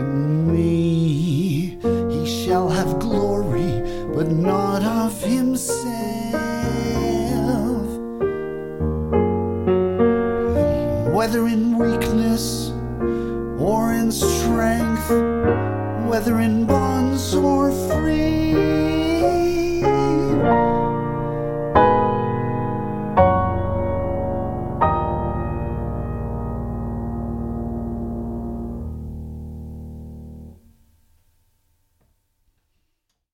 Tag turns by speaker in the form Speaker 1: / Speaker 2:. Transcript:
Speaker 1: In me. He shall have glory, but not of himself. Whether in weakness or in strength, whether in bonds or free.